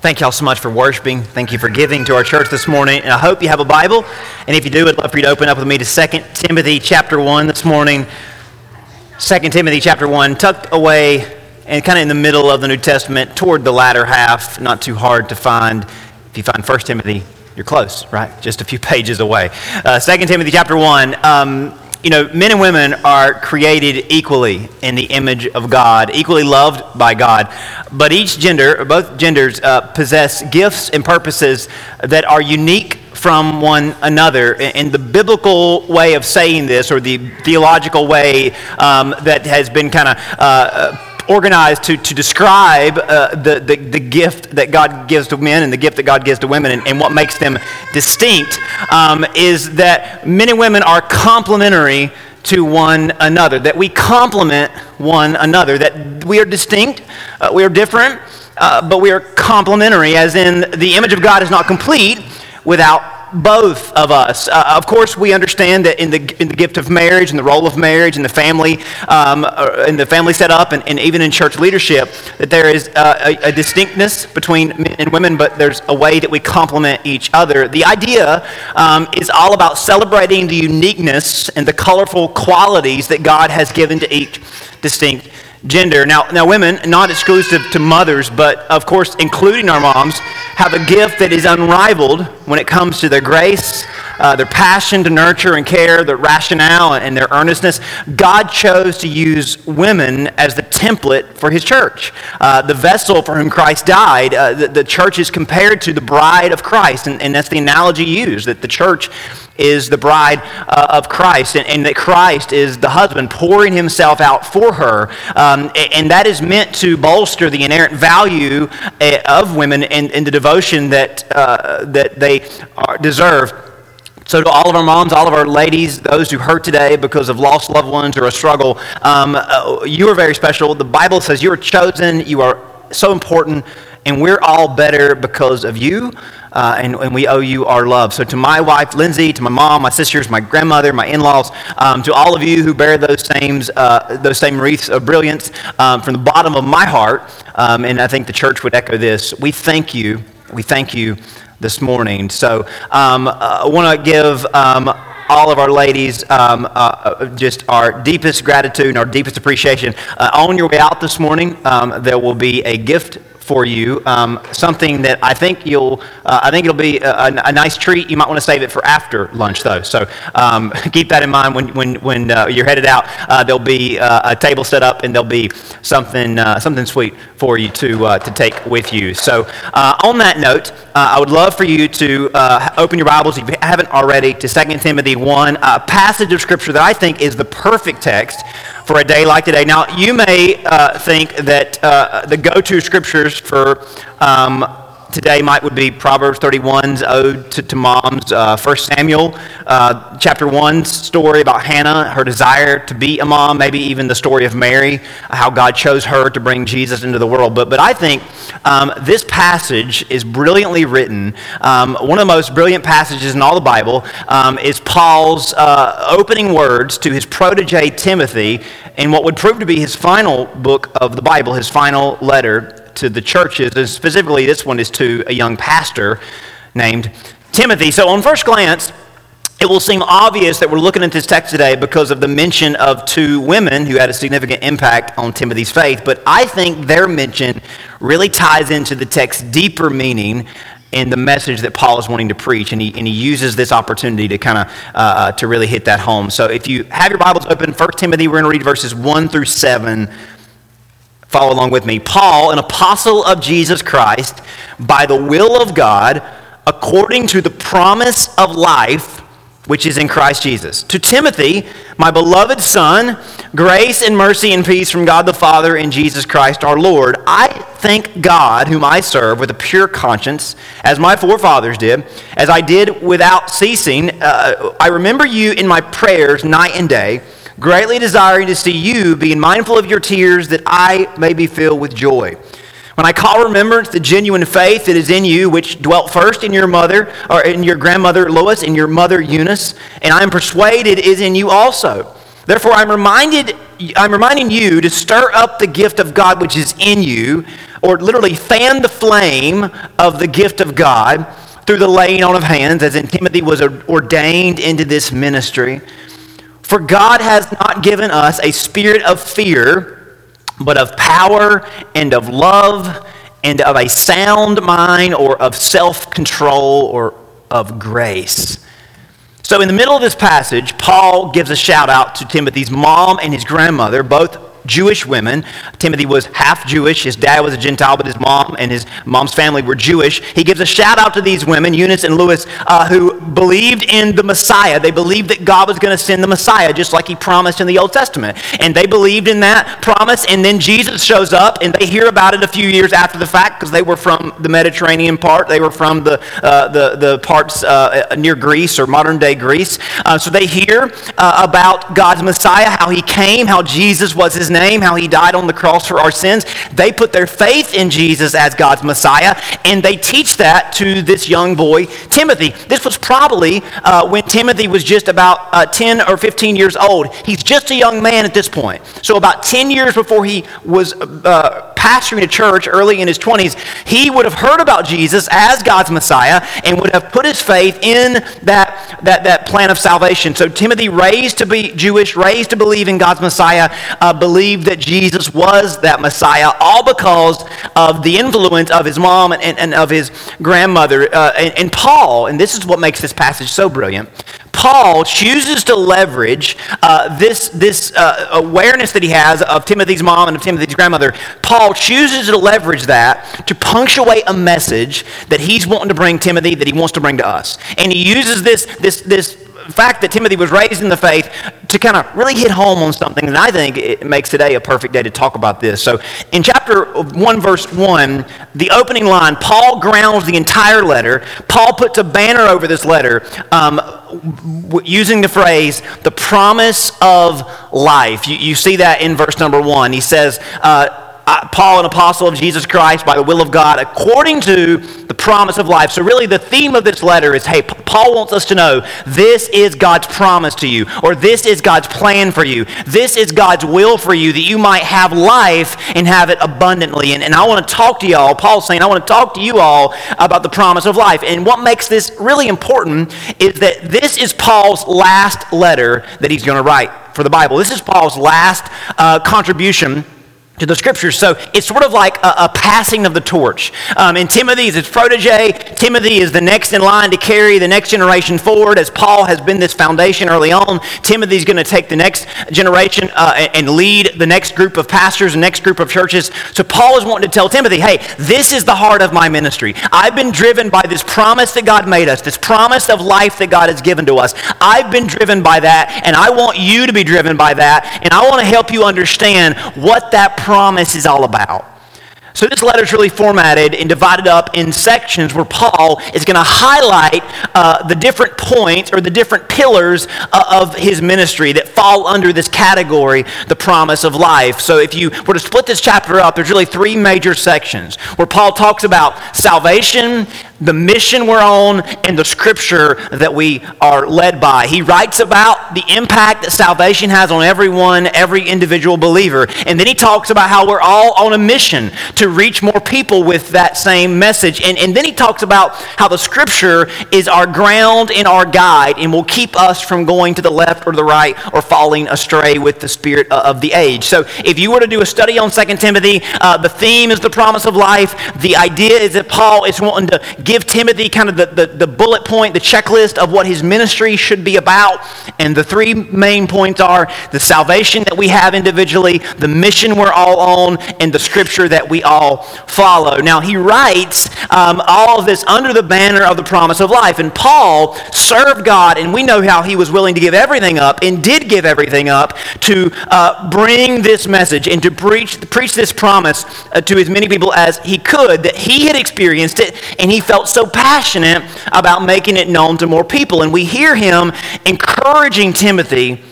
Thank y'all so much for worshiping. Thank you for giving to our church this morning. And I hope you have a Bible. And if you do, I'd love for you to open up with me to 2 Timothy chapter 1 this morning. 2 Timothy chapter 1, tucked away and kind of in the middle of the New Testament, toward the latter half, not too hard to find. If you find 1 Timothy, you're close, right? Just a few pages away. Uh, 2 Timothy chapter 1. Um, you know, men and women are created equally in the image of God, equally loved by God. But each gender, both genders, uh, possess gifts and purposes that are unique from one another. And the biblical way of saying this, or the theological way um, that has been kind of uh, organized to, to describe uh, the, the, the, gift that God gives to men and the gift that God gives to women and, and what makes them distinct um, is that men and women are complementary to one another, that we complement one another, that we are distinct, uh, we are different, uh, but we are complementary, as in the image of God is not complete without both of us. Uh, of course, we understand that in the, in the gift of marriage and the role of marriage and the family, um, uh, in the family setup and, and even in church leadership, that there is uh, a, a, distinctness between men and women, but there's a way that we complement each other. The idea um, is all about celebrating the uniqueness and the colorful qualities that God has given to each distinct gender. Now, now, women, not exclusive to mothers, but of course, including our moms, have a gift that is unrivaled when it comes to their grace, uh, their passion to nurture and care, their rationale, and their earnestness. God chose to use women as the template for his church, uh, the vessel for whom Christ died. Uh, the, the, church is compared to the bride of Christ, and, and that's the analogy used that the church is the bride uh, of Christ, and, and, that Christ is the husband pouring himself out for her. Um, and that is meant to bolster the inherent value uh, of women and, and the devotion that, uh, that they are, deserve. So, to all of our moms, all of our ladies, those who hurt today because of lost loved ones or a struggle, um, uh, you are very special. The Bible says you are chosen, you are so important, and we're all better because of you uh, and, and, we owe you our love. So, to my wife, Lindsay, to my mom, my sisters, my grandmother, my in laws, um, to all of you who bear those same, uh, those same wreaths of brilliance, um, from the bottom of my heart, um, and I think the church would echo this, we thank you. We thank you this morning. So, um, uh, I want to give um, all of our ladies um, uh, uh, just our deepest gratitude and our deepest appreciation. Uh, on your way out this morning, um, there will be a gift for you. Um, something that I think you'll, uh, I think it'll be a, a, nice treat. You might want to save it for after lunch, though. So um, keep that in mind when, when, when uh, you're headed out. Uh, there'll be uh, a table set up, and there'll be something, uh, something sweet for you to, uh, to take with you. So on that note, I would love for you to open your Bibles, if you haven't already, to 2 Timothy 1, a passage of Scripture that I think is the perfect text for a day like today. Now, you may uh, think that uh, the go to scriptures for um, today might would be Proverbs 31's ode to, to moms, uh, 1 Samuel uh, chapter 1's story about Hannah, her desire to be a mom, maybe even the story of Mary, how God chose her to bring Jesus into the world. But, but I think um, this passage is brilliantly written. Um, one of the most brilliant passages in all the Bible um, is Paul's uh, opening words to his protege Timothy in what would prove to be his final book of the Bible, his final letter to the churches, and specifically this one is to a young pastor named Timothy. So, on first glance, it will seem obvious that we're looking at this text today because of the mention of two women who had a significant impact on Timothy's faith. But I think their mention really ties into the text's deeper meaning in the message that Paul is wanting to preach, and he, and he uses this opportunity to kind of uh, uh, to really hit that home. So if you have your Bibles open, 1 Timothy, we're going to read verses 1 through 7 Follow along with me. Paul, an apostle of Jesus Christ, by the will of God, according to the promise of life which is in Christ Jesus. To Timothy, my beloved son, grace and mercy and peace from God the Father and Jesus Christ our Lord. I thank God, whom I serve with a pure conscience, as my forefathers did, as I did without ceasing. Uh, I remember you in my prayers night and day greatly desiring to see you, being mindful of your tears, that I may be filled with joy. When I call remembrance the genuine faith that is in you, which dwelt first in your mother, or in your grandmother Lois, and your mother Eunice, and I am persuaded is in you also. Therefore, I'm reminded, I'm reminding you to stir up the gift of God which is in you or literally fan the flame of the gift of God through the laying on of hands, as in Timothy was ordained into this ministry. For God has not given us a spirit of fear, but of power and of love and of a sound mind or of self control or of grace. So, in the middle of this passage, Paul gives a shout out to Timothy's mom and his grandmother, both Jewish women. Timothy was half Jewish. His dad was a Gentile, but his mom and his mom's family were Jewish. He gives a shout out to these women, Eunice and Lois, uh, who believed in the Messiah. They believed that God was going to send the Messiah, just like he promised in the Old Testament. And they believed in that promise. And then Jesus shows up, and they hear about it a few years after the fact because they were from the Mediterranean part. They were from the, uh, the, the parts uh, near Greece or modern day Greece. Uh, so they hear uh, about God's Messiah, how he came, how Jesus was his name name, how he died on the cross for our sins. They put their faith in Jesus as God's Messiah, and they teach that to this young boy, Timothy. This was probably uh, when Timothy was just about uh, 10 or 15 years old. He's just a young man at this point. So, about 10 years before he was uh, pastoring a church early in his 20s, he would have heard about Jesus as God's Messiah and would have put his faith in that, that, that plan of salvation. So, Timothy, raised to be Jewish, raised to believe in God's Messiah, uh, believed that Jesus was that Messiah, all because of the influence of his mom and, and, of his grandmother. Uh, and, and Paul, and this is what makes this passage so brilliant. Paul chooses to leverage uh, this, this uh, awareness that he has of Timothy's mom and of Timothy's grandmother. Paul chooses to leverage that to punctuate a message that he's wanting to bring Timothy, that he wants to bring to us. And he uses this, this, this fact that Timothy was raised in the faith to kind of really hit home on something, and I think it makes today a perfect day to talk about this. So, in chapter 1, verse 1, the opening line, Paul grounds the entire letter. Paul puts a banner over this letter um, using the phrase, the promise of life. You, you, see that in verse number 1. He says, uh, Paul, an apostle of Jesus Christ by the will of God, according to the promise of life. So, really, the theme of this letter is hey, Paul wants us to know this is God's promise to you, or this is God's plan for you. This is God's will for you that you might have life and have it abundantly. And, and I want to talk to y'all. Paul's saying, I want to talk to you all about the promise of life. And what makes this really important is that this is Paul's last letter that he's going to write for the Bible. This is Paul's last uh, contribution to the scriptures. So it's sort of like a, a passing of the torch. Um, and Timothy is his protege. Timothy is the next in line to carry the next generation forward. As Paul has been this foundation early on, Timothy's going to take the next generation uh, and, and lead the next group of pastors, the next group of churches. So Paul is wanting to tell Timothy, hey, this is the heart of my ministry. I've been driven by this promise that God made us, this promise of life that God has given to us. I've been driven by that, and I want you to be driven by that. And I want to help you understand what that promise is all about. So this letter is really formatted and divided up in sections where Paul is going to highlight uh, the different points or the different pillars uh, of his ministry that fall under this category, the promise of life. So if you were to split this chapter up, there's really three major sections where Paul talks about salvation, the mission we're on, and the scripture that we are led by. He writes about the impact that salvation has on everyone, every individual believer. And then he talks about how we're all on a mission to reach more people with that same message. And, and then he talks about how the scripture is our ground and our guide and will keep us from going to the left or the right or falling astray with the spirit of the age. So if you were to do a study on 2 Timothy, uh, the theme is the promise of life. The idea is that Paul is wanting to give Timothy kind of the, the, the, bullet point, the checklist of what his ministry should be about. And the three main points are the salvation that we have individually, the mission we're all on, and the scripture that we all follow. Now, he writes um, all of this under the banner of the promise of life. And Paul served God, and we know how he was willing to give everything up and did give everything up to uh, bring this message and to preach, preach this promise uh, to as many people as he could that he had experienced it and he felt felt so passionate about making it known to more people. And we hear him encouraging Timothy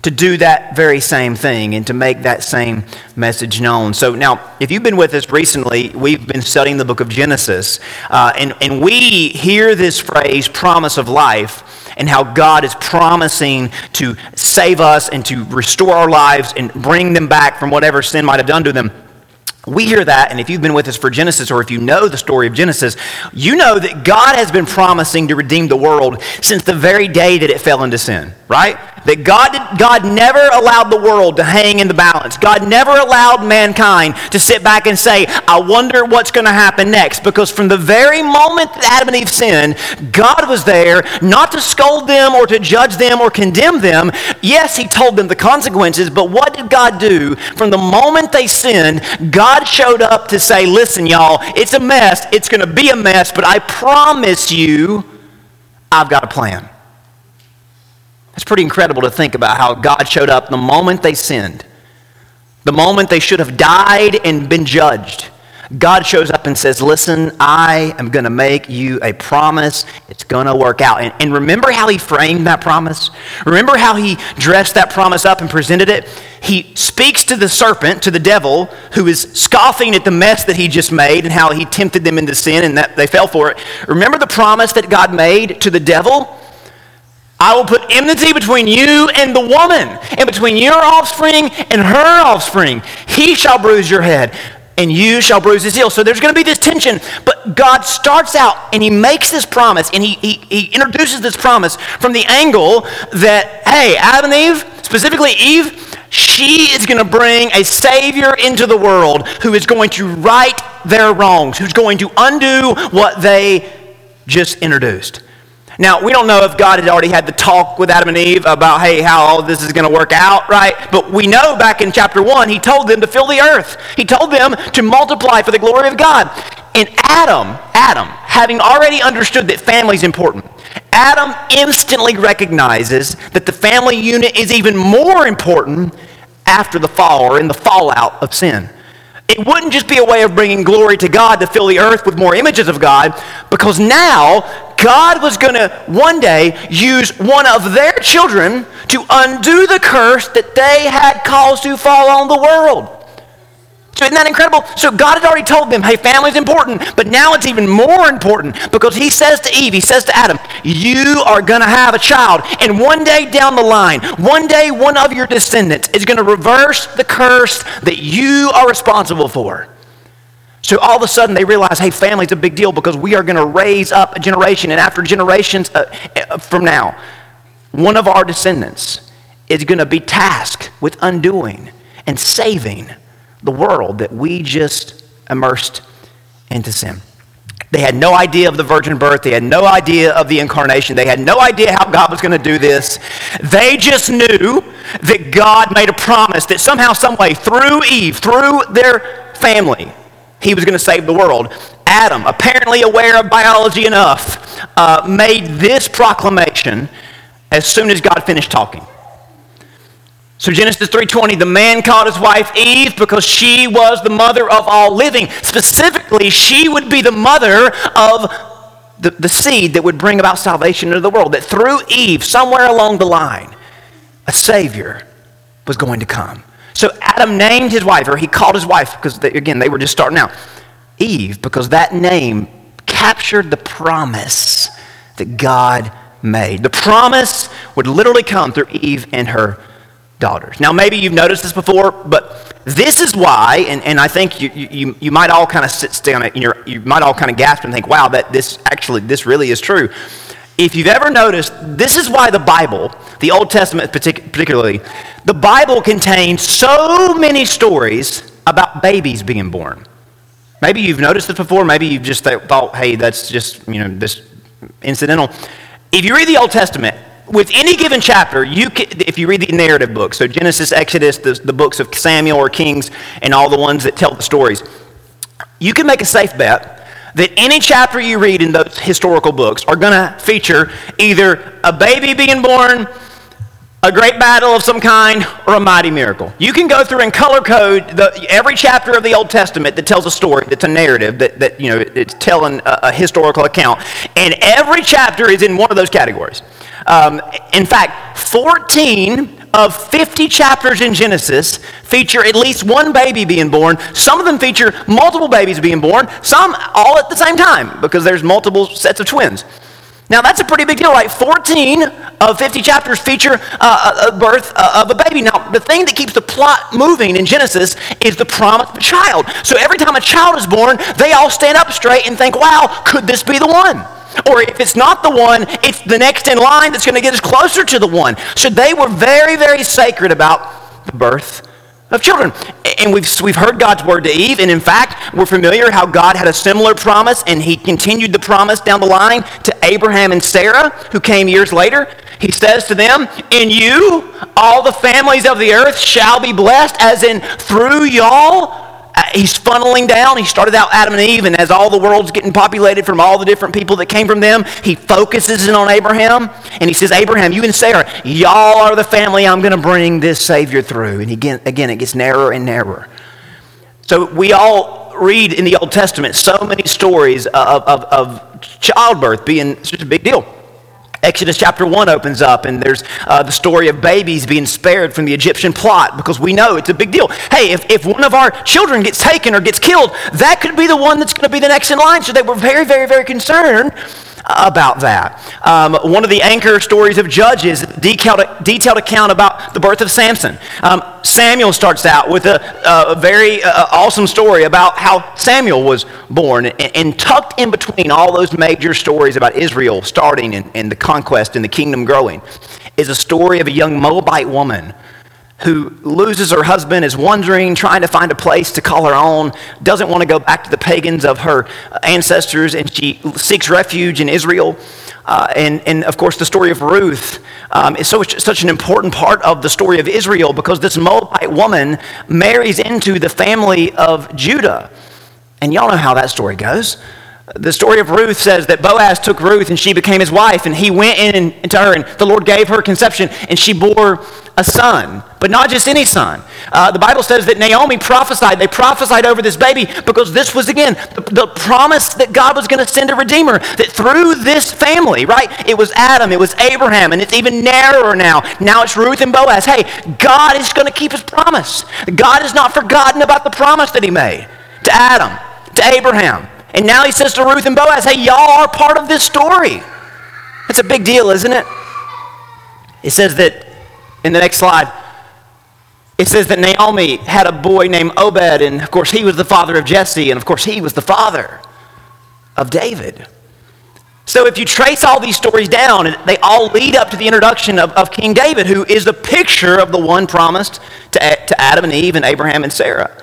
to do that very same thing and to make that same message known. So, now, if you've been with us recently, we've been studying the book of Genesis, uh, and, and we hear this phrase, promise of life, and how God is promising to save us and to restore our lives and bring them back from whatever sin might have done to them. We hear that, and if you've been with us for Genesis or if you know the story of Genesis, you know that God has been promising to redeem the world since the very day that it fell into sin, right? That God, God never allowed the world to hang in the balance. God never allowed mankind to sit back and say, I wonder what's going to happen next. Because from the very moment that Adam and Eve sinned, God was there not to scold them or to judge them or condemn them. Yes, He told them the consequences, but what did God do? From the moment they sinned, God showed up to say, Listen, y'all, it's a mess. It's going to be a mess, but I promise you, I've got a plan. It's pretty incredible to think about how God showed up the moment they sinned, the moment they should have died and been judged. God shows up and says, Listen, I am going to make you a promise. It's going to work out. And, and, remember how he framed that promise? Remember how he dressed that promise up and presented it? He speaks to the serpent, to the devil, who is scoffing at the mess that he just made and how he tempted them into sin and that they fell for it. Remember the promise that God made to the devil? I will put enmity between you and the woman, and between your offspring and her offspring. He shall bruise your head, and you shall bruise his heel. So there's going to be this tension. But God starts out and he makes this promise, and he, he, he introduces this promise from the angle that, hey, Adam and Eve, specifically Eve, she is going to bring a Savior into the world who is going to right their wrongs, who's going to undo what they just introduced. Now, we don't know if God had already had the talk with Adam and Eve about, hey, how all this is going to work out, right? But we know back in chapter 1, he told them to fill the earth. He told them to multiply for the glory of God. And Adam, Adam, having already understood that family is important, Adam instantly recognizes that the family unit is even more important after the fall or in the fallout of sin. It wouldn't just be a way of bringing glory to God to fill the earth with more images of God, because now God was going to one day use one of their children to undo the curse that they had caused to fall on the world. So isn't that incredible? So God had already told them, hey, family's important, but now it's even more important because he says to Eve, he says to Adam, you are going to have a child. And one day down the line, one day one of your descendants is going to reverse the curse that you are responsible for. So all of a sudden they realize, hey, family's a big deal because we are going to raise up a generation. And after generations uh, uh, from now, one of our descendants is going to be tasked with undoing and saving the world that we just immersed into sin. They had no idea of the virgin birth. They had no idea of the incarnation. They had no idea how God was going to do this. They just knew that God made a promise that somehow, someway, through Eve, through their family, he was going to save the world. Adam, apparently aware of biology enough, uh, made this proclamation as soon as God finished talking. So Genesis 3:20, the man called his wife Eve because she was the mother of all living. Specifically, she would be the mother of the, the seed that would bring about salvation into the world. That through Eve, somewhere along the line, a Savior was going to come. So Adam named his wife, or he called his wife, because they, again, they were just starting out, Eve, because that name captured the promise that God made. The promise would literally come through Eve and her daughters. Now, maybe you've noticed this before, but this is why, and, and I think you, you, you might all kind of sit down and you you might all kind of gasp and think, wow, that this actually, this really is true. If you've ever noticed, this is why the Bible, the Old Testament particularly, the Bible contains so many stories about babies being born. Maybe you've noticed this before. Maybe you've just thought, hey, that's just, you know, this incidental. If you read the Old Testament, with any given chapter, you can, if you read the narrative books, so Genesis, Exodus, the, the books of Samuel or Kings, and all the ones that tell the stories, you can make a safe bet that any chapter you read in those historical books are going to feature either a baby being born, a great battle of some kind, or a mighty miracle. You can go through and color code the, every chapter of the Old Testament that tells a story, that's a narrative, that, that you know, it's telling a, a historical account. And every chapter is in one of those categories. Um, in fact, 14 of 50 chapters in Genesis feature at least one baby being born. Some of them feature multiple babies being born, some all at the same time because there's multiple sets of twins. Now, that's a pretty big deal, right? 14 of 50 chapters feature uh, a birth uh, of a baby. Now, the thing that keeps the plot moving in Genesis is the promise of a child. So every time a child is born, they all stand up straight and think, wow, could this be the one? Or if it's not the one, it's the next in line that's going to get us closer to the one. So they were very, very sacred about the birth of children. And we've, we've heard God's word to Eve, and in fact, we're familiar how God had a similar promise, and he continued the promise down the line to Abraham and Sarah, who came years later. He says to them, In you, all the families of the earth shall be blessed, as in through y'all Uh, he's funneling down. He started out Adam and Eve, and as all the world's getting populated from all the different people that came from them, he focuses in on Abraham, and he says, Abraham, you and Sarah, y'all are the family I'm going to bring this Savior through. And again, again, it gets narrower and narrower. So we all read in the Old Testament so many stories of, of, of childbirth being such a big deal. Exodus chapter 1 opens up, and there's uh, the story of babies being spared from the Egyptian plot because we know it's a big deal. Hey, if, if one of our children gets taken or gets killed, that could be the one that's going to be the next in line. So they were very, very, very concerned about that. Um, one of the anchor stories of Judges, detailed, detailed account about the birth of Samson. Um, Samuel starts out with a, a very uh, awesome story about how Samuel was born. And, and, tucked in between all those major stories about Israel starting and, and the conquest and the kingdom growing is a story of a young Moabite woman who loses her husband, is wandering, trying to find a place to call her own, doesn't want to go back to the pagans of her ancestors, and she seeks refuge in Israel. Uh, and, and of course, the story of Ruth um, is so, such an important part of the story of Israel because this Moabite woman marries into the family of Judah. And y'all know how that story goes. The story of Ruth says that Boaz took Ruth and she became his wife, and he went in into her, and the Lord gave her conception, and she bore a son, but not just any son. Uh, the Bible says that Naomi prophesied. They prophesied over this baby because this was, again, the, the promise that God was going to send a redeemer. That through this family, right? It was Adam, it was Abraham, and it's even narrower now. Now it's Ruth and Boaz. Hey, God is going to keep his promise. God has not forgotten about the promise that he made to Adam, to Abraham. And now he says to Ruth and Boaz, hey, y'all are part of this story. It's a big deal, isn't it? It says that in the next slide, it says that Naomi had a boy named Obed, and of course, he was the father of Jesse, and of course, he was the father of David. So, if you trace all these stories down, they all lead up to the introduction of, of King David, who is the picture of the one promised to, to Adam and Eve and Abraham and Sarah.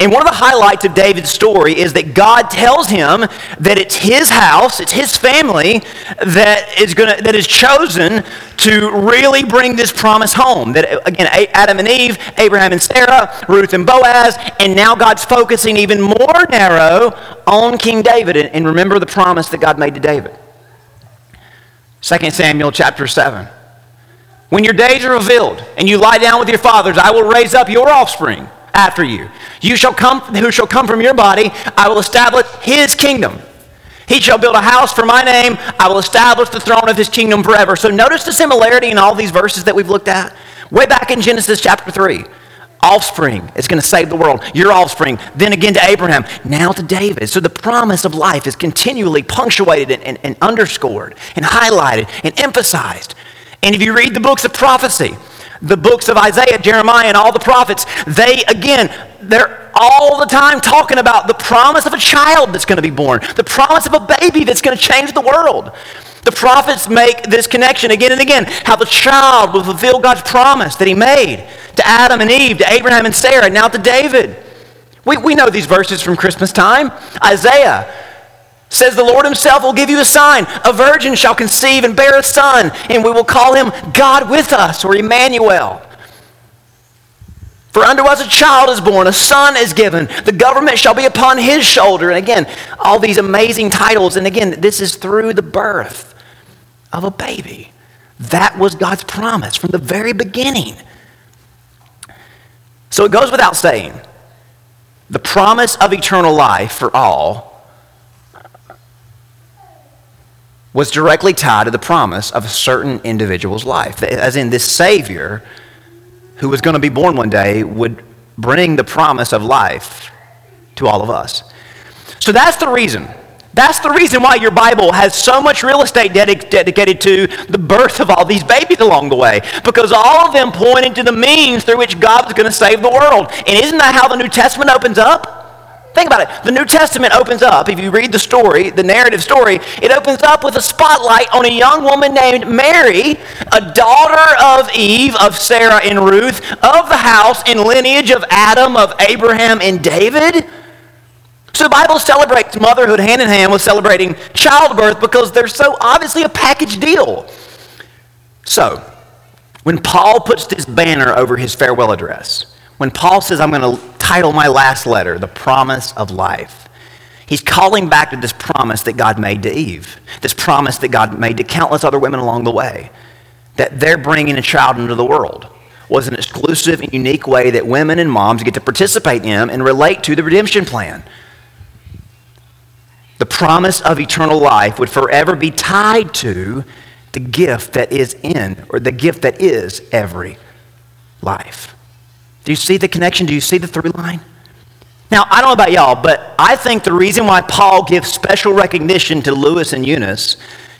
And one of the highlights of David's story is that God tells him that it's his house, it's his family that is going that is chosen to really bring this promise home. That again, Adam and Eve, Abraham and Sarah, Ruth and Boaz, and now God's focusing even more narrow on King David. And remember the promise that God made to David. 2 Samuel chapter 7. When your days are revealed and you lie down with your fathers, I will raise up your offspring after you. You shall come, who shall come from your body, I will establish his kingdom. He shall build a house for my name. I will establish the throne of his kingdom forever. So notice the similarity in all these verses that we've looked at. Way back in Genesis chapter 3. Offspring is going to save the world. Your offspring. Then again to Abraham. Now to David. So the promise of life is continually punctuated and, and, and underscored and highlighted and emphasized. And if you read the books of prophecy, the books of Isaiah, Jeremiah, and all the prophets, they, again, they're all the time talking about the promise of a child that's going to be born, the promise of a baby that's going to change the world. The prophets make this connection again and again how the child will fulfill God's promise that he made to Adam and Eve, to Abraham and Sarah, now to David. We, we know these verses from Christmas time. Isaiah says the Lord himself will give you a sign. A virgin shall conceive and bear a son, and we will call him God with us, or Emmanuel. For unto us a child is born, a son is given. The government shall be upon his shoulder. And again, all these amazing titles. And again, this is through the birth of a baby. That was God's promise from the very beginning. So it goes without saying the promise of eternal life for all was directly tied to the promise of a certain individual's life. As in, this Savior who was going to be born one day would bring the promise of life to all of us. So that's the reason That's the reason why your Bible has so much real estate dedic- dedicated to the birth of all these babies along the way. Because all of them point to the means through which God is going to save the world. And isn't that how the New Testament opens up? Think about it. The New Testament opens up, if you read the story, the narrative story, it opens up with a spotlight on a young woman named Mary, a daughter of Eve, of Sarah and Ruth, of the house and lineage of Adam, of Abraham and David. So the Bible celebrates motherhood hand in hand with celebrating childbirth because they're so obviously a package deal. So, when Paul puts this banner over his farewell address, when Paul says, I'm going to title my last letter, The Promise of Life, he's calling back to this promise that God made to Eve, this promise that God made to countless other women along the way, that they're bringing a child into the world was an exclusive and unique way that women and moms get to participate in and relate to the redemption plan the promise of eternal life would forever be tied to the gift that is in, or the gift that is every life. Do you see the connection? Do you see the through line? Now, I don't know about y'all, but I think the reason why Paul gives special recognition to Lois and Eunice,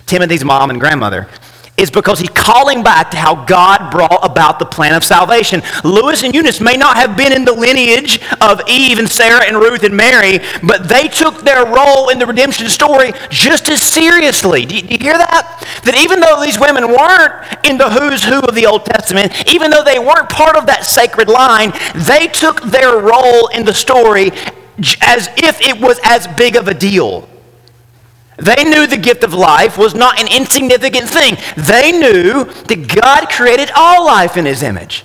Timothy's mom and grandmother, is because he's calling back to how God brought about the plan of salvation. Lois and Eunice may not have been in the lineage of Eve and Sarah and Ruth and Mary, but they took their role in the redemption story just as seriously. Do you, do you hear that? That even though these women weren't in the who's who of the Old Testament, even though they weren't part of that sacred line, they took their role in the story as if it was as big of a deal. They knew the gift of life was not an insignificant thing. They knew that God created all life in His image.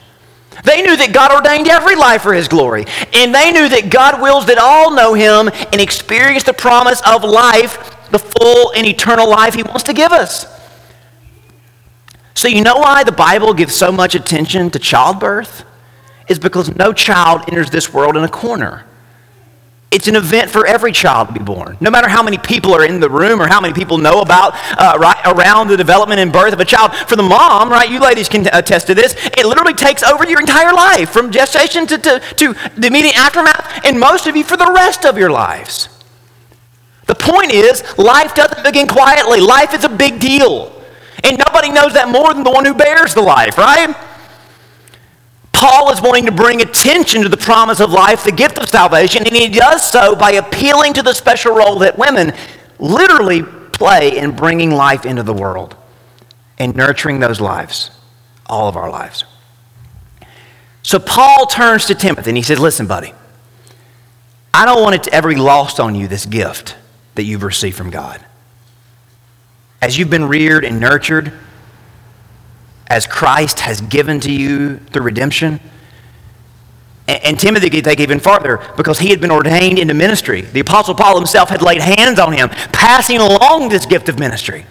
They knew that God ordained every life for His glory. And they knew that God wills that all know Him and experience the promise of life, the full and eternal life He wants to give us. So, you know why the Bible gives so much attention to childbirth? Is because no child enters this world in a corner. It's an event for every child to be born. No matter how many people are in the room or how many people know about uh, right around the development and birth of a child. For the mom, right, you ladies can attest to this, it literally takes over your entire life from gestation to, to, to the immediate aftermath, and most of you for the rest of your lives. The point is, life doesn't begin quietly. Life is a big deal. And nobody knows that more than the one who bears the life, right? Paul is wanting to bring attention to the promise of life, the gift of salvation, and he does so by appealing to the special role that women literally play in bringing life into the world and nurturing those lives, all of our lives. So Paul turns to Timothy and he says, Listen, buddy, I don't want it to ever be lost on you, this gift that you've received from God. As you've been reared and nurtured, as Christ has given to you through redemption. And, and Timothy could take even farther because he had been ordained into ministry. The Apostle Paul himself had laid hands on him, passing along this gift of ministry.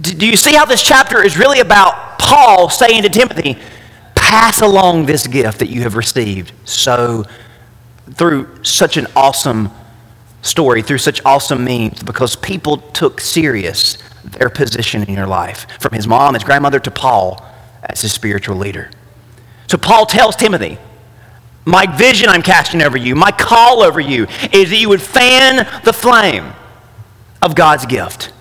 Do you see how this chapter is really about Paul saying to Timothy, pass along this gift that you have received so through such an awesome story, through such awesome means, because people took serious their position in your life, from his mom, his grandmother, to Paul as his spiritual leader. So Paul tells Timothy, My vision I'm casting over you, my call over you, is that you would fan the flame of God's gift.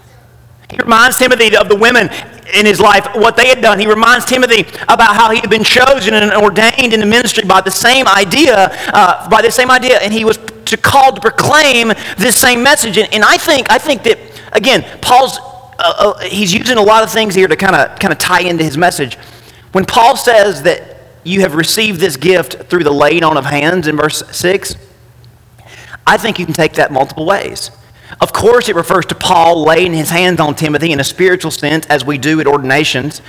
He reminds Timothy of the women in his life, what they had done. He reminds Timothy about how he had been chosen and ordained in the ministry by the same idea, uh, by the same idea, and he was to called to proclaim this same message. And, and I think, I think that again, Paul's uh, he's using a lot of things here to kind of kind of tie into his message. When Paul says that you have received this gift through the laying on of hands in verse 6, I think you can take that multiple ways. Of course, it refers to Paul laying his hands on Timothy in a spiritual sense, as we do at ordinations.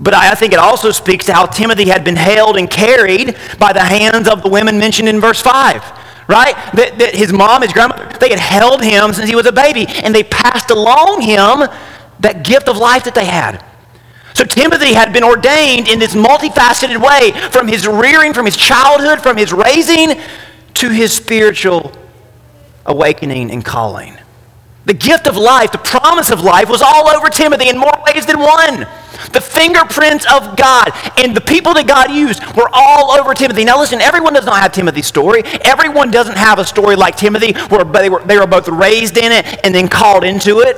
But I think it also speaks to how Timothy had been held and carried by the hands of the women mentioned in verse 5 right? That, that his mom, his grandmother, they had held him since he was a baby, and they passed along him that gift of life that they had. So Timothy had been ordained in this multifaceted way from his rearing, from his childhood, from his raising to his spiritual awakening and calling. The gift of life, the promise of life was all over Timothy in more ways than one. The fingerprints of God and the people that God used were all over Timothy. Now, listen, everyone does not have Timothy's story. Everyone doesn't have a story like Timothy where they were, they were both raised in it and then called into it.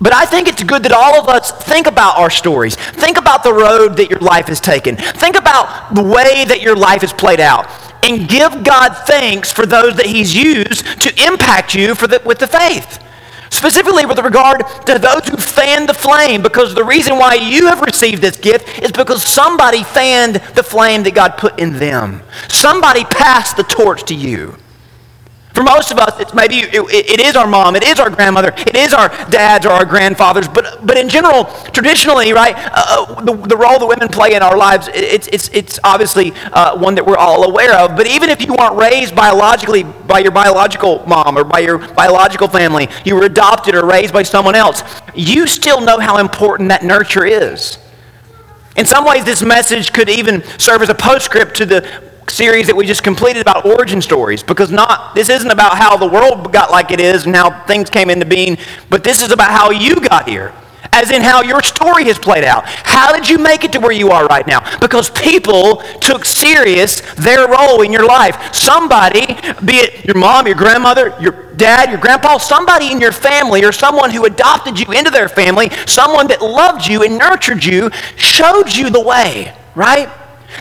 But I think it's good that all of us think about our stories. Think about the road that your life has taken. Think about the way that your life has played out. And give God thanks for those that He's used to impact you for the, with the faith. Specifically with regard to those who fanned the flame, because the reason why you have received this gift is because somebody fanned the flame that God put in them. Somebody passed the torch to you. For most of us, it's maybe it, it is our mom, it is our grandmother, it is our dads or our grandfathers. But, but in general, traditionally, right, uh, uh the, the role that women play in our lives, it's, it's, it's obviously uh, one that we're all aware of. But even if you weren't raised biologically by your biological mom or by your biological family, you were adopted or raised by someone else, you still know how important that nurture is. In some ways, this message could even serve as a postscript to the series that we just completed about origin stories because not this isn't about how the world got like it is and how things came into being but this is about how you got here as in how your story has played out. How did you make it to where you are right now? Because people took serious their role in your life. Somebody be it your mom your grandmother your dad your grandpa somebody in your family or someone who adopted you into their family someone that loved you and nurtured you showed you the way right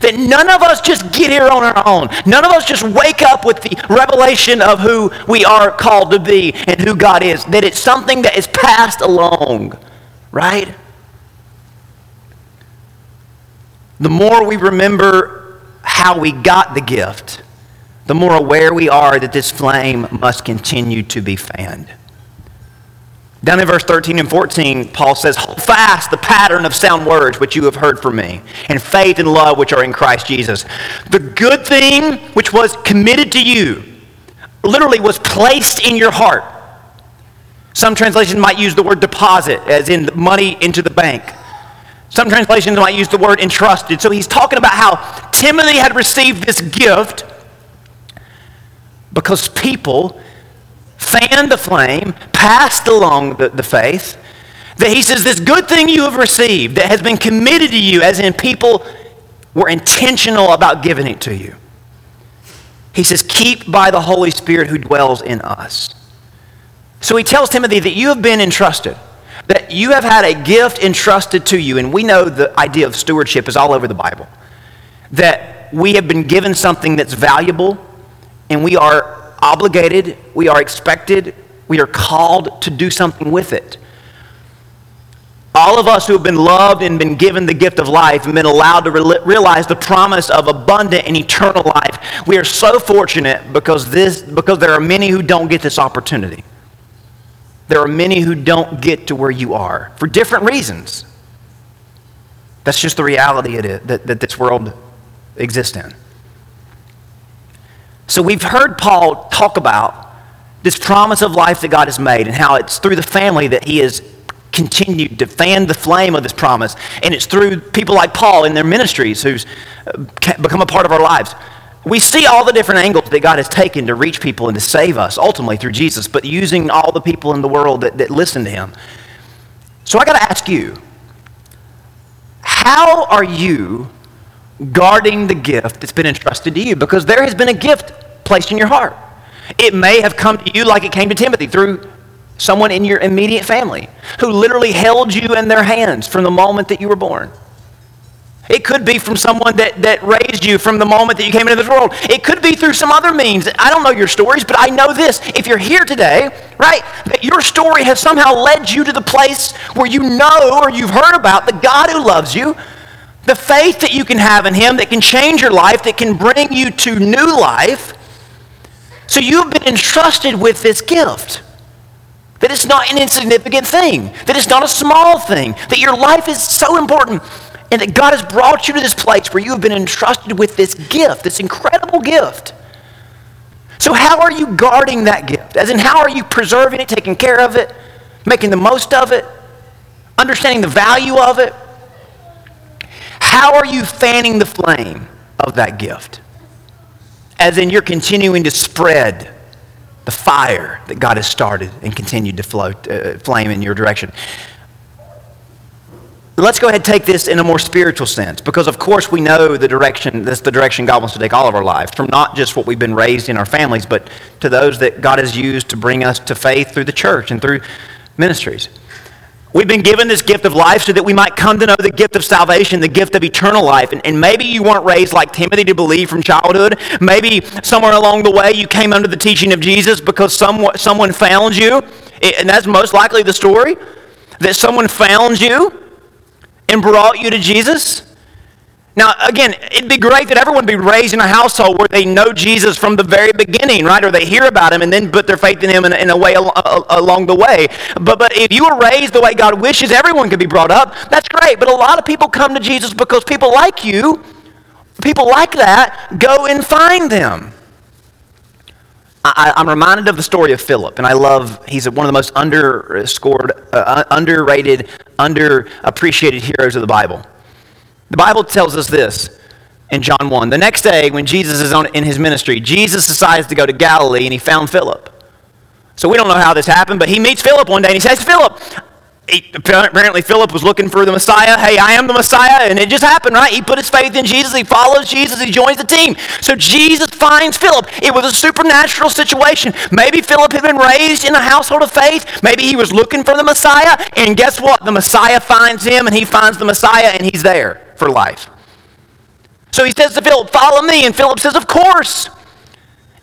that none of us just get here on our own. None of us just wake up with the revelation of who we are called to be and who God is. That it's something that is passed along, right? The more we remember how we got the gift, the more aware we are that this flame must continue to be fanned. Down in verse 13 and 14, Paul says, Hold fast the pattern of sound words which you have heard from me, and faith and love which are in Christ Jesus. The good thing which was committed to you literally was placed in your heart. Some translations might use the word deposit, as in money into the bank. Some translations might use the word entrusted. So he's talking about how Timothy had received this gift because people fanned the flame, passed along the, the faith, that he says, This good thing you have received that has been committed to you, as in people were intentional about giving it to you. He says, Keep by the Holy Spirit who dwells in us. So he tells Timothy that you have been entrusted, that you have had a gift entrusted to you. And we know the idea of stewardship is all over the Bible. That we have been given something that's valuable, and we are obligated, we are expected, we are called to do something with it. All of us who have been loved and been given the gift of life and been allowed to re- realize the promise of abundant and eternal life, we are so fortunate because, this, because there are many who don't get this opportunity. There are many who don't get to where you are for different reasons. That's just the reality it is, that, that this world exists in. So we've heard Paul talk about this promise of life that God has made and how it's through the family that he has continued to fan the flame of this promise. And it's through people like Paul in their ministries who's uh, become a part of our lives. We see all the different angles that God has taken to reach people and to save us, ultimately through Jesus, but using all the people in the world that, that listen to him. So I got to ask you, how are you guarding the gift that's been entrusted to you because there has been a gift placed in your heart. It may have come to you like it came to Timothy through someone in your immediate family who literally held you in their hands from the moment that you were born. It could be from someone that, that raised you from the moment that you came into this world. It could be through some other means. I don't know your stories, but I know this. If you're here today, right, that your story has somehow led you to the place where you know or you've heard about the God who loves you, the faith that you can have in Him that can change your life, that can bring you to new life. So you've been entrusted with this gift. That it's not an insignificant thing, that it's not a small thing, that your life is so important, and that God has brought you to this place where you have been entrusted with this gift, this incredible gift. So, how are you guarding that gift? As in, how are you preserving it, taking care of it, making the most of it, understanding the value of it? How are you fanning the flame of that gift? As in, you're continuing to spread the fire that God has started and continued to float, uh, flame in your direction. let's go ahead and take this in a more spiritual sense because of course we know the direction that's the direction god wants to take all of our lives from not just what we've been raised in our families but to those that god has used to bring us to faith through the church and through ministries we've been given this gift of life so that we might come to know the gift of salvation the gift of eternal life. And, and maybe you weren't raised like timothy to believe from childhood. Maybe somewhere along the way you came under the teaching of jesus because someone, someone found you. And that's most likely the story that someone found you and brought you to Jesus? Now, again, it'd be great that everyone be raised in a household where they know Jesus from the very beginning, right? Or they hear about him and then put their faith in him in, in a way al- al- along the way. But, but if you were raised the way God wishes everyone could be brought up, that's great. But a lot of people come to Jesus because people like you, people like that, go and find them. I, am reminded of the story of Philip, and I love, he's one of the most underscored, uh, underrated, underappreciated heroes of the Bible. The Bible tells us this in John 1. The next day, when Jesus is on, in his ministry, Jesus decides to go to Galilee, and he found Philip. So we don't know how this happened, but he meets Philip one day, and he says, Philip, apparently Philip was looking for the Messiah. Hey, I am the Messiah. And it just happened, right? He put his faith in Jesus. He follows Jesus. He joins the team. So Jesus finds Philip. It was a supernatural situation. Maybe Philip had been raised in a household of faith. Maybe he was looking for the Messiah. And guess what? The Messiah finds him and he finds the Messiah and he's there for life. So he says to Philip, Follow me. And Philip says, Of course.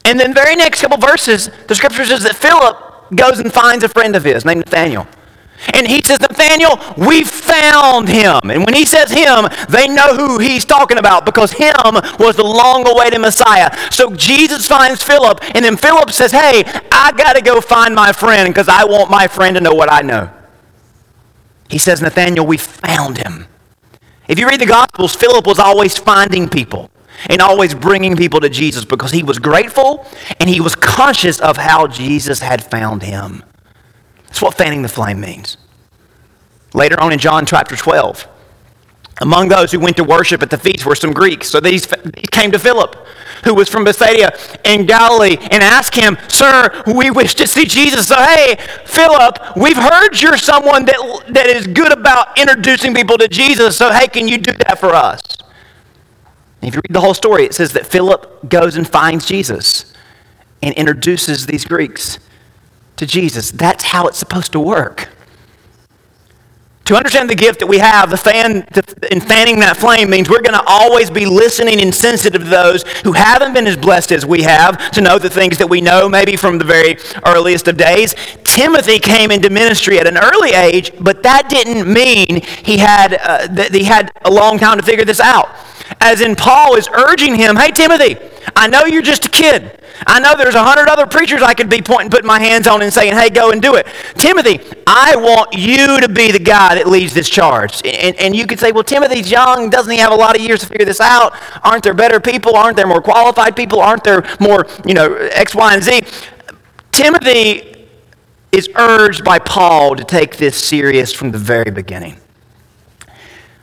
And then, very next couple verses, the scripture says that Philip goes and finds a friend of his named Nathaniel. And he says, Nathaniel, we found him. And when he says him, they know who he's talking about because him was the long awaited Messiah. So Jesus finds Philip, and then Philip says, Hey, I got to go find my friend because I want my friend to know what I know. He says, Nathaniel, we found him. If you read the Gospels, Philip was always finding people and always bringing people to Jesus because he was grateful and he was conscious of how Jesus had found him. That's what fanning the flame means. Later on in John chapter 12, among those who went to worship at the feast were some Greeks. So these, these came to Philip, who was from Bethsaida in Galilee, and asked him, Sir, we wish to see Jesus. So, hey, Philip, we've heard you're someone that, that is good about introducing people to Jesus. So, hey, can you do that for us? And if you read the whole story, it says that Philip goes and finds Jesus and introduces these Greeks to Jesus. That's how it's supposed to work. To understand the gift that we have, the fan, in fanning that flame means we're going to always be listening and sensitive to those who haven't been as blessed as we have to know the things that we know, maybe from the very earliest of days. Timothy came into ministry at an early age, but that didn't mean he had, uh, that he had a long time to figure this out. As in, Paul is urging him, hey, Timothy, I know you're just a kid. I know there's a hundred other preachers I could be pointing, putting my hands on and saying, hey, go and do it. Timothy, I want you to be the guy that leads this charge. And, and you could say, well, Timothy's young. Doesn't he have a lot of years to figure this out? Aren't there better people? Aren't there more qualified people? Aren't there more, you know, X, Y, and Z? Timothy is urged by Paul to take this serious from the very beginning.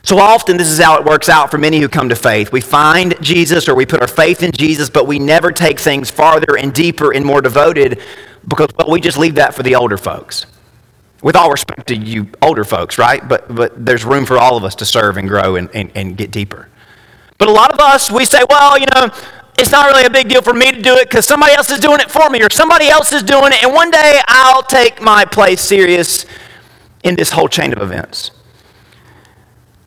So often, this is how it works out for many who come to faith. We find Jesus or we put our faith in Jesus, but we never take things farther and deeper and more devoted because, well, we just leave that for the older folks. With all respect to you older folks, right? But, but there's room for all of us to serve and grow and, and, and get deeper. But a lot of us, we say, well, you know, it's not really a big deal for me to do it because somebody else is doing it for me or somebody else is doing it, and one day I'll take my place serious in this whole chain of events.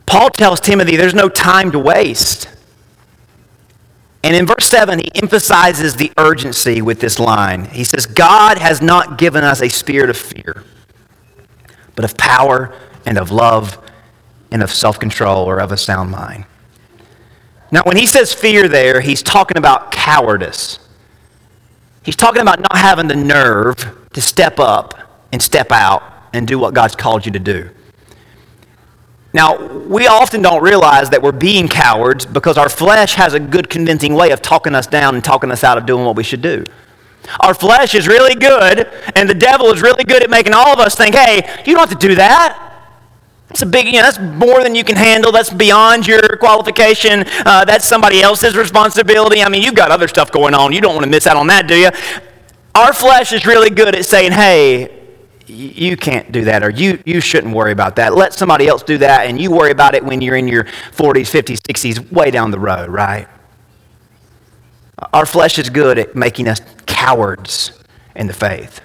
Paul tells Timothy there's no time to waste. And in verse 7, he emphasizes the urgency with this line. He says, God has not given us a spirit of fear, but of power and of love and of self control or of a sound mind. Now, when he says fear there, he's talking about cowardice. He's talking about not having the nerve to step up and step out and do what God's called you to do. Now, we often don't realize that we're being cowards because our flesh has a good, convincing way of talking us down and talking us out of doing what we should do. Our flesh is really good, and the devil is really good at making all of us think, hey, you don't have to do that. That's a big, you know, that's more than you can handle. That's beyond your qualification. Uh, that's somebody else's responsibility. I mean, you've got other stuff going on. You don't want to miss out on that, do you? Our flesh is really good at saying, hey, you can't do that or you, you shouldn't worry about that. Let somebody else do that and you worry about it when you're in your 40s, 50s, 60s, way down the road, right? Our flesh is good at making us cowards in the faith.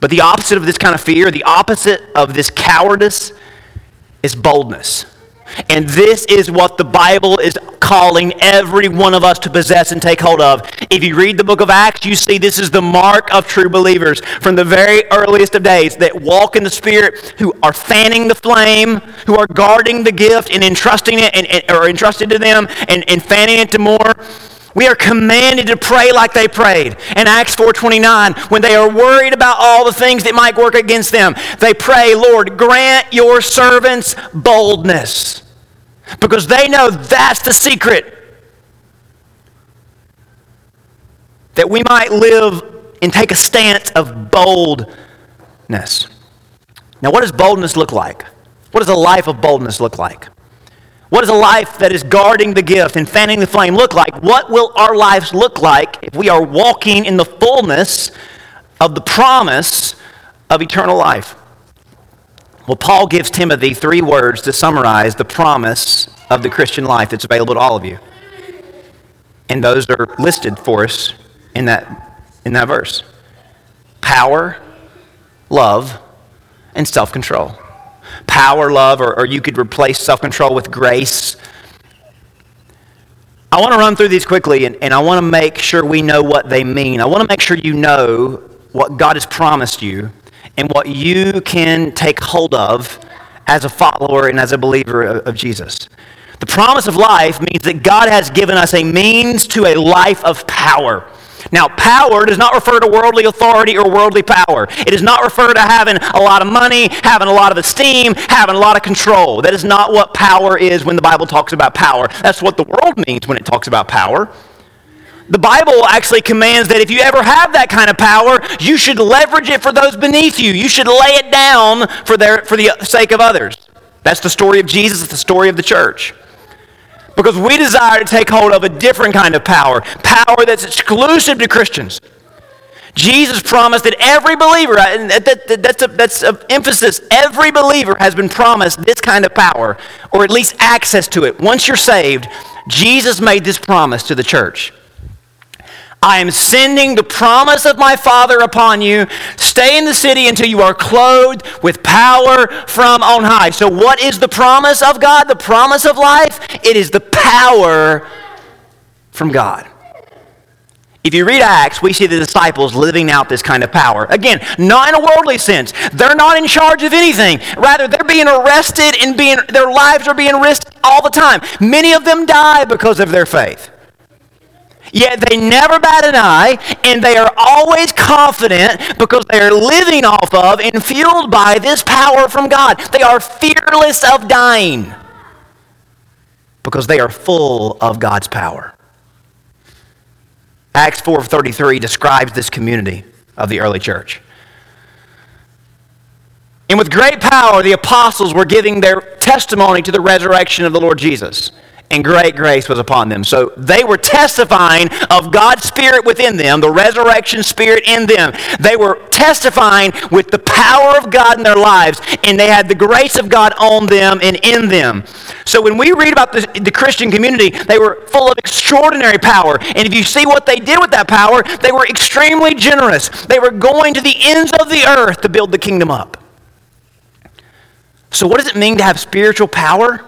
But the opposite of this kind of fear, the opposite of this cowardice, is boldness. And this is what the Bible is calling every one of us to possess and take hold of. If you read the book of Acts, you see this is the mark of true believers from the very earliest of days that walk in the Spirit, who are fanning the flame, who are guarding the gift and entrusting it, and, and, or entrusted to them, and, and fanning it to more. We are commanded to pray like they prayed. In Acts 4:29, when they are worried about all the things that might work against them, they pray, "Lord, grant your servants boldness." Because they know that's the secret. That we might live and take a stance of boldness. Now, what does boldness look like? What does a life of boldness look like? What does a life that is guarding the gift and fanning the flame look like? What will our lives look like if we are walking in the fullness of the promise of eternal life? Well, Paul gives Timothy three words to summarize the promise of the Christian life that's available to all of you. And those are listed for us in that, in that verse power, love, and self control power, love, or, or you could replace self control with grace. I want to run through these quickly, and, and I want to make sure we know what they mean. I want to make sure you know what God has promised you and what you can take hold of as a follower and as a believer of, of Jesus. The promise of life means that God has given us a means to a life of power. Now, power does not refer to worldly authority or worldly power. It does not refer to having a lot of money, having a lot of esteem, having a lot of control. That is not what power is when the Bible talks about power. That's what the world means when it talks about power. The Bible actually commands that if you ever have that kind of power, you should leverage it for those beneath you. You should lay it down for, their, for the sake of others. That's the story of Jesus, it's the story of the church because we desire to take hold of a different kind of power, power that's exclusive to Christians. Jesus promised that every believer, and that, that, that's, a, that's an emphasis, every believer has been promised this kind of power, or at least access to it. Once you're saved, Jesus made this promise to the church. I am sending the promise of my Father upon you. Stay in the city until you are clothed with power from on high. So, what is the promise of God? The promise of life? It is the power from God. If you read Acts, we see the disciples living out this kind of power. Again, not in a worldly sense. They're not in charge of anything. Rather, they're being arrested and being, their lives are being risked all the time. Many of them die because of their faith. Yet they never bat an eye, and they are always confident because they are living off of and fueled by this power from God. They are fearless of dying because they are full of God's power. Acts 4:33 describes this community of the early church. And with great power the apostles were giving their testimony to the resurrection of the Lord Jesus and great grace was upon them. So they were testifying of God's Spirit within them, the resurrection Spirit in them. They were testifying with the power of God in their lives, and they had the grace of God on them and in them. So when we read about the, the Christian community, they were full of extraordinary power. And if you see what they did with that power, they were extremely generous. They were going to the ends of the earth to build the kingdom up. So, what does it mean to have spiritual power?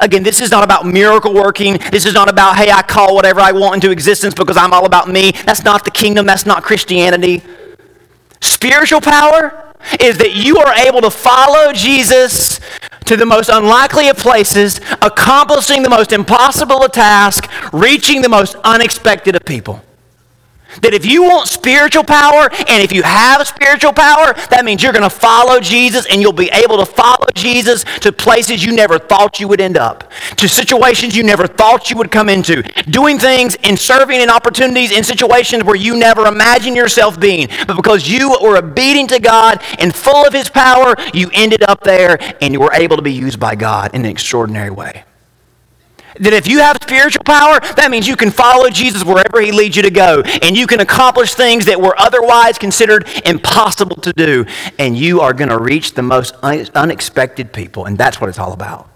Again, this is not about miracle working. This is not about, hey, I call whatever I want into existence because I'm all about me. That's not the kingdom. That's not Christianity. Spiritual power is that you are able to follow Jesus to the most unlikely of places, accomplishing the most impossible of tasks, reaching the most unexpected of people. That if you want spiritual power, and if you have spiritual power, that means you're going to follow Jesus and you'll be able to follow Jesus to places you never thought you would end up, to situations you never thought you would come into, doing things and serving in opportunities in situations where you never imagined yourself being. But because you were obedient to God and full of His power, you ended up there and you were able to be used by God in an extraordinary way. That if you have spiritual power, that means you can follow Jesus wherever he leads you to go. And you can accomplish things that were otherwise considered impossible to do. And you are going to reach the most unexpected people. And that's what it's all about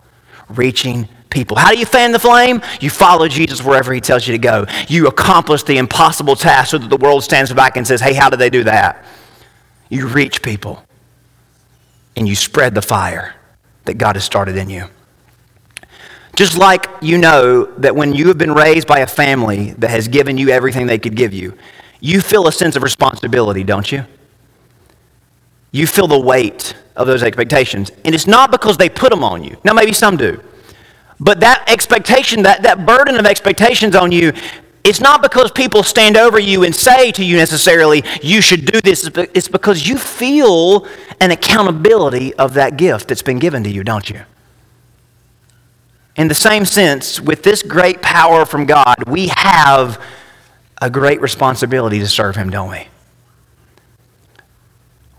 reaching people. How do you fan the flame? You follow Jesus wherever he tells you to go. You accomplish the impossible task so that the world stands back and says, hey, how did they do that? You reach people and you spread the fire that God has started in you. Just like you know that when you have been raised by a family that has given you everything they could give you, you feel a sense of responsibility, don't you? You feel the weight of those expectations. And it's not because they put them on you. Now, maybe some do. But that expectation, that, that burden of expectations on you, it's not because people stand over you and say to you necessarily, you should do this. It's because you feel an accountability of that gift that's been given to you, don't you? In the same sense, with this great power from God, we have a great responsibility to serve Him, don't we?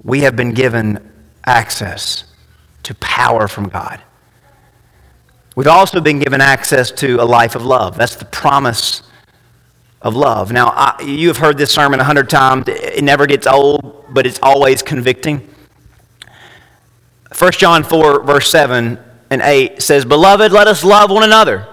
We have been given access to power from God. We've also been given access to a life of love. That's the promise of love. Now, I, you have heard this sermon a hundred times. It never gets old, but it's always convicting. 1 John 4, verse 7 and 8 says, Beloved, let us love one another.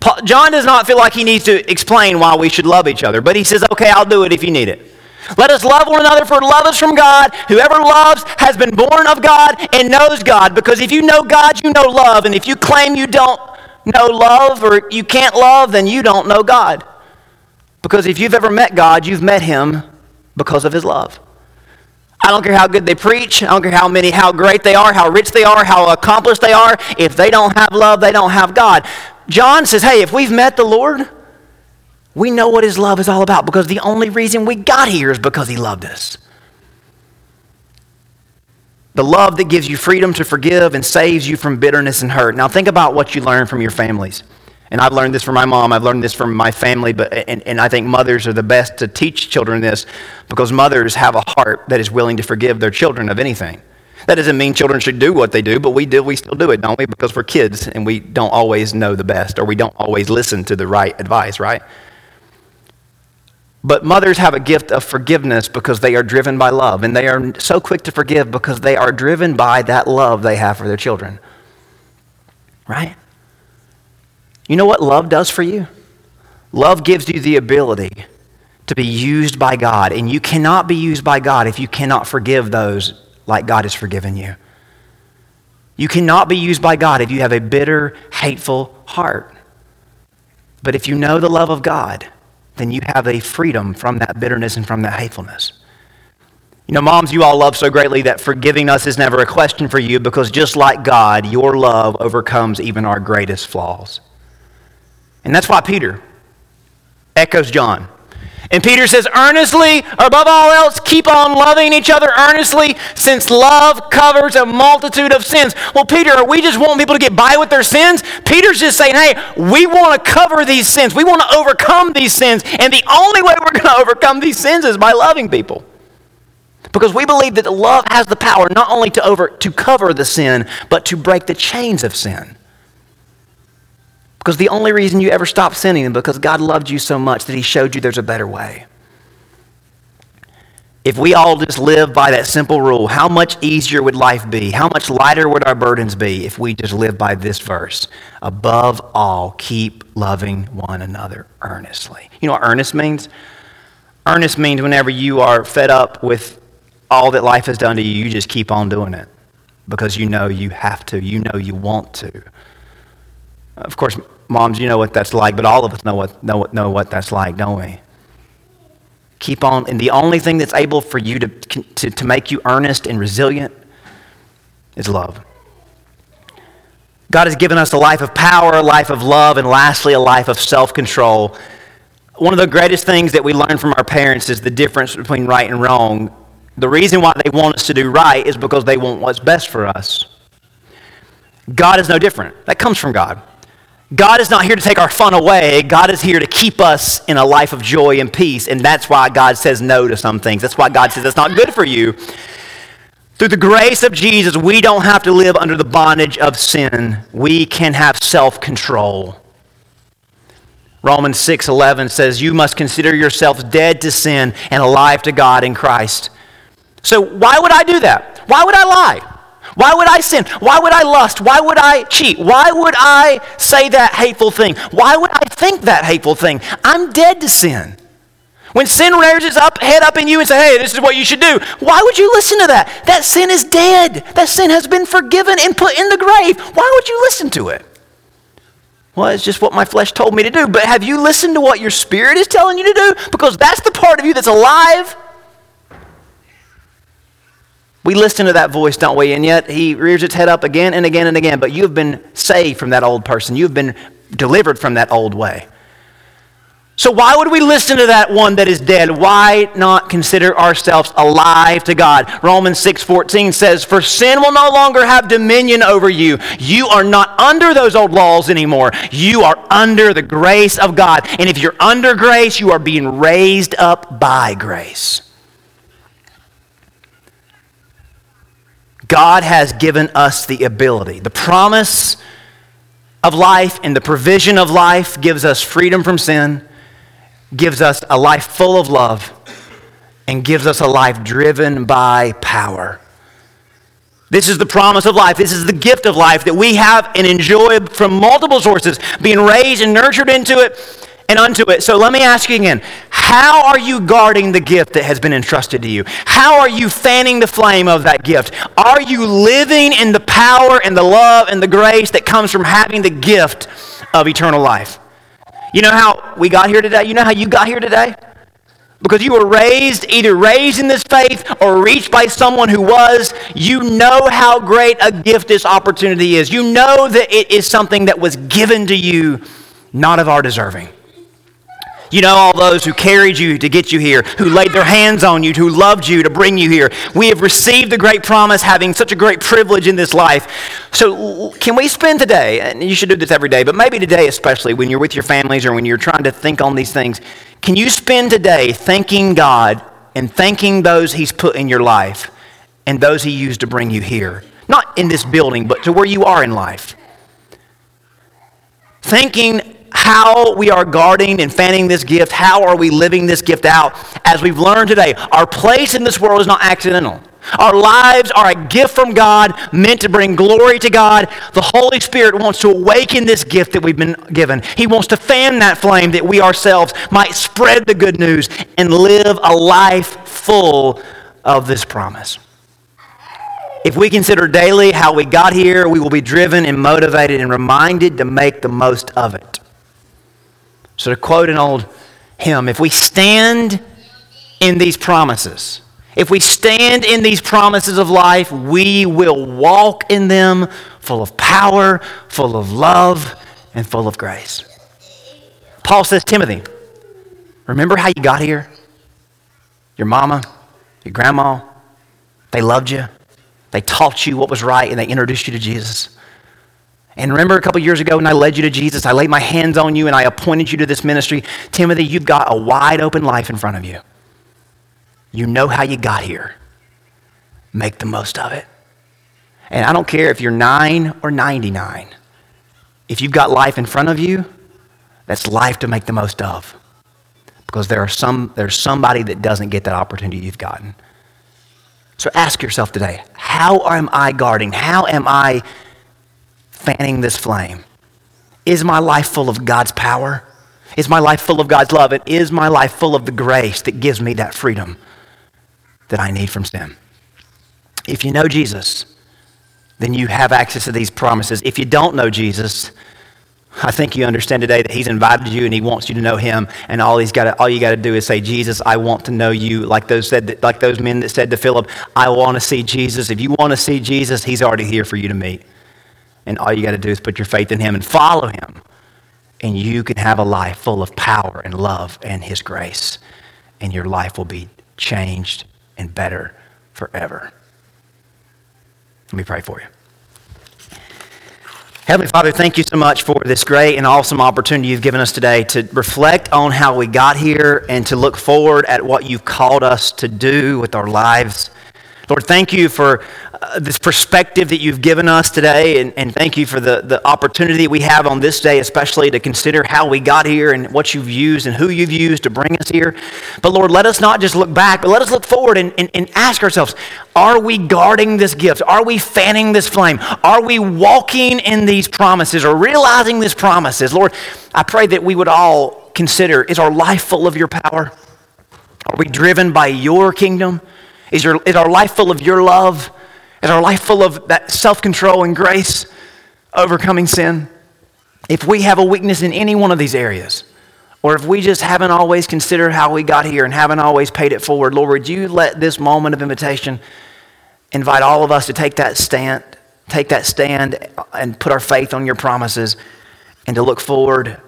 Paul, John does not feel like he needs to explain why we should love each other, but he says, Okay, I'll do it if you need it. Let us love one another, for love is from God. Whoever loves has been born of God and knows God. Because if you know God, you know love. And if you claim you don't know love or you can't love, then you don't know God. Because if you've ever met God, you've met him because of his love. I don't care how good they preach. I don't care how many, how great they are, how rich they are, how accomplished they are. If they don't have love, they don't have God. John says, hey, if we've met the Lord, we know what his love is all about because the only reason we got here is because he loved us. The love that gives you freedom to forgive and saves you from bitterness and hurt. Now, think about what you learn from your families. And I've learned this from my mom, I've learned this from my family, but, and, and I think mothers are the best to teach children this because mothers have a heart that is willing to forgive their children of anything. That doesn't mean children should do what they do, but we do, we still do it, don't we? Because we're kids and we don't always know the best or we don't always listen to the right advice, right? But mothers have a gift of forgiveness because they are driven by love. And they are so quick to forgive because they are driven by that love they have for their children. Right? You know what love does for you? Love gives you the ability to be used by God. And you cannot be used by God if you cannot forgive those like God has forgiven you. You cannot be used by God if you have a bitter, hateful heart. But if you know the love of God, then you have a freedom from that bitterness and from that hatefulness. You know, moms, you all love so greatly that forgiving us is never a question for you because just like God, your love overcomes even our greatest flaws. And that's why Peter echoes John. And Peter says, earnestly, above all else, keep on loving each other earnestly, since love covers a multitude of sins. Well, Peter, are we just want people to get by with their sins? Peter's just saying, hey, we want to cover these sins. We want to overcome these sins. And the only way we're going to overcome these sins is by loving people. Because we believe that love has the power not only to, over, to cover the sin, but to break the chains of sin. Because the only reason you ever stopped sinning is because God loved you so much that He showed you there's a better way. If we all just live by that simple rule, how much easier would life be? How much lighter would our burdens be if we just live by this verse? Above all, keep loving one another earnestly. You know what earnest means? Earnest means whenever you are fed up with all that life has done to you, you just keep on doing it because you know you have to, you know you want to. Of course, moms, you know what that's like, but all of us know what, know, know what that's like, don't we? Keep on. And the only thing that's able for you to, to, to make you earnest and resilient is love. God has given us a life of power, a life of love, and lastly, a life of self control. One of the greatest things that we learn from our parents is the difference between right and wrong. The reason why they want us to do right is because they want what's best for us. God is no different. That comes from God. God is not here to take our fun away. God is here to keep us in a life of joy and peace. And that's why God says no to some things. That's why God says it's not good for you. Through the grace of Jesus, we don't have to live under the bondage of sin. We can have self control. Romans 6:11 says you must consider yourselves dead to sin and alive to God in Christ. So why would I do that? Why would I lie? Why would I sin? Why would I lust? Why would I cheat? Why would I say that hateful thing? Why would I think that hateful thing? I'm dead to sin. When sin rears its up, head up in you and say, hey, this is what you should do, why would you listen to that? That sin is dead. That sin has been forgiven and put in the grave. Why would you listen to it? Well, it's just what my flesh told me to do. But have you listened to what your spirit is telling you to do? Because that's the part of you that's alive. We listen to that voice, don't we? And yet he rears its head up again and again and again. But you have been saved from that old person. You've been delivered from that old way. So, why would we listen to that one that is dead? Why not consider ourselves alive to God? Romans 6:14 says, "For sin will no longer have dominion over you. You are not under those old laws anymore. You are under the grace of God. And if you're under grace, you are being raised up by grace." God has given us the ability. The promise of life and the provision of life gives us freedom from sin gives us a life full of love and gives us a life driven by power. This is the promise of life. This is the gift of life that we have and enjoy from multiple sources, being raised and nurtured into it and unto it. So let me ask you again how are you guarding the gift that has been entrusted to you? How are you fanning the flame of that gift? Are you living in the power and the love and the grace that comes from having the gift of eternal life? You know how we got here today? You know how you got here today? Because you were raised, either raised in this faith or reached by someone who was, you know how great a gift this opportunity is. You know that it is something that was given to you, not of our deserving. You know all those who carried you to get you here, who laid their hands on you, who loved you to bring you here. We have received the great promise, having such a great privilege in this life. So, can we spend today, and you should do this every day, but maybe today especially when you're with your families or when you're trying to think on these things, can you spend today thanking God and thanking those He's put in your life and those He used to bring you here? Not in this building, but to where you are in life. Thanking how we are guarding and fanning this gift, how are we living this gift out. As we've learned today, our place in this world is not accidental. Our lives are a gift from God, meant to bring glory to God. The Holy Spirit wants to awaken this gift that we've been given. He wants to fan that flame that we ourselves might spread the good news and live a life full of this promise. If we consider daily how we got here, we will be driven and motivated and reminded to make the most of it. So, to quote an old hymn, if we stand in these promises, if we stand in these promises of life, we will walk in them full of power, full of love, and full of grace. Paul says, Timothy, remember how you got here? Your mama, your grandma, they loved you. They taught you what was right and they introduced you to Jesus. And remember a couple years ago when I led you to Jesus, I laid my hands on you and I appointed you to this ministry. Timothy, you've got a wide open life in front of you. You know how you got here. Make the most of it. And I don't care if you're nine or 99. If you've got life in front of you, that's life to make the most of. Because there are some, there's somebody that doesn't get that opportunity you've gotten. So ask yourself today how am I guarding? How am I fanning this flame? Is my life full of God's power? Is my life full of God's love? And is my life full of the grace that gives me that freedom that I need from sin? If you know Jesus, then you have access to these promises. If you don't know Jesus, I think you understand today that He's invited you and He wants you to know Him. And all He's got, all you got to do is say, "Jesus, I want to know You." Like those said, like those men that said to Philip, "I want to see Jesus." If you want to see Jesus, He's already here for you to meet. And all you got to do is put your faith in Him and follow Him. And you can have a life full of power and love and His grace. And your life will be changed and better forever. Let me pray for you. Heavenly Father, thank you so much for this great and awesome opportunity you've given us today to reflect on how we got here and to look forward at what you've called us to do with our lives. Lord, thank you for uh, this perspective that you've given us today, and, and thank you for the, the opportunity we have on this day, especially to consider how we got here and what you've used and who you've used to bring us here. But Lord, let us not just look back, but let us look forward and, and, and ask ourselves are we guarding this gift? Are we fanning this flame? Are we walking in these promises or realizing these promises? Lord, I pray that we would all consider is our life full of your power? Are we driven by your kingdom? Is, your, is our life full of your love? Is our life full of that self control and grace, overcoming sin? If we have a weakness in any one of these areas, or if we just haven't always considered how we got here and haven't always paid it forward, Lord, would you let this moment of invitation invite all of us to take that stand, take that stand and put our faith on your promises and to look forward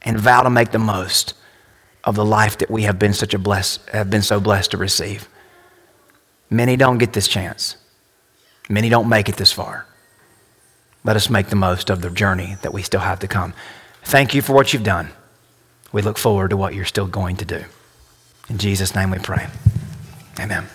and vow to make the most of the life that we have been such a bless, have been so blessed to receive. Many don't get this chance. Many don't make it this far. Let us make the most of the journey that we still have to come. Thank you for what you've done. We look forward to what you're still going to do. In Jesus' name we pray. Amen.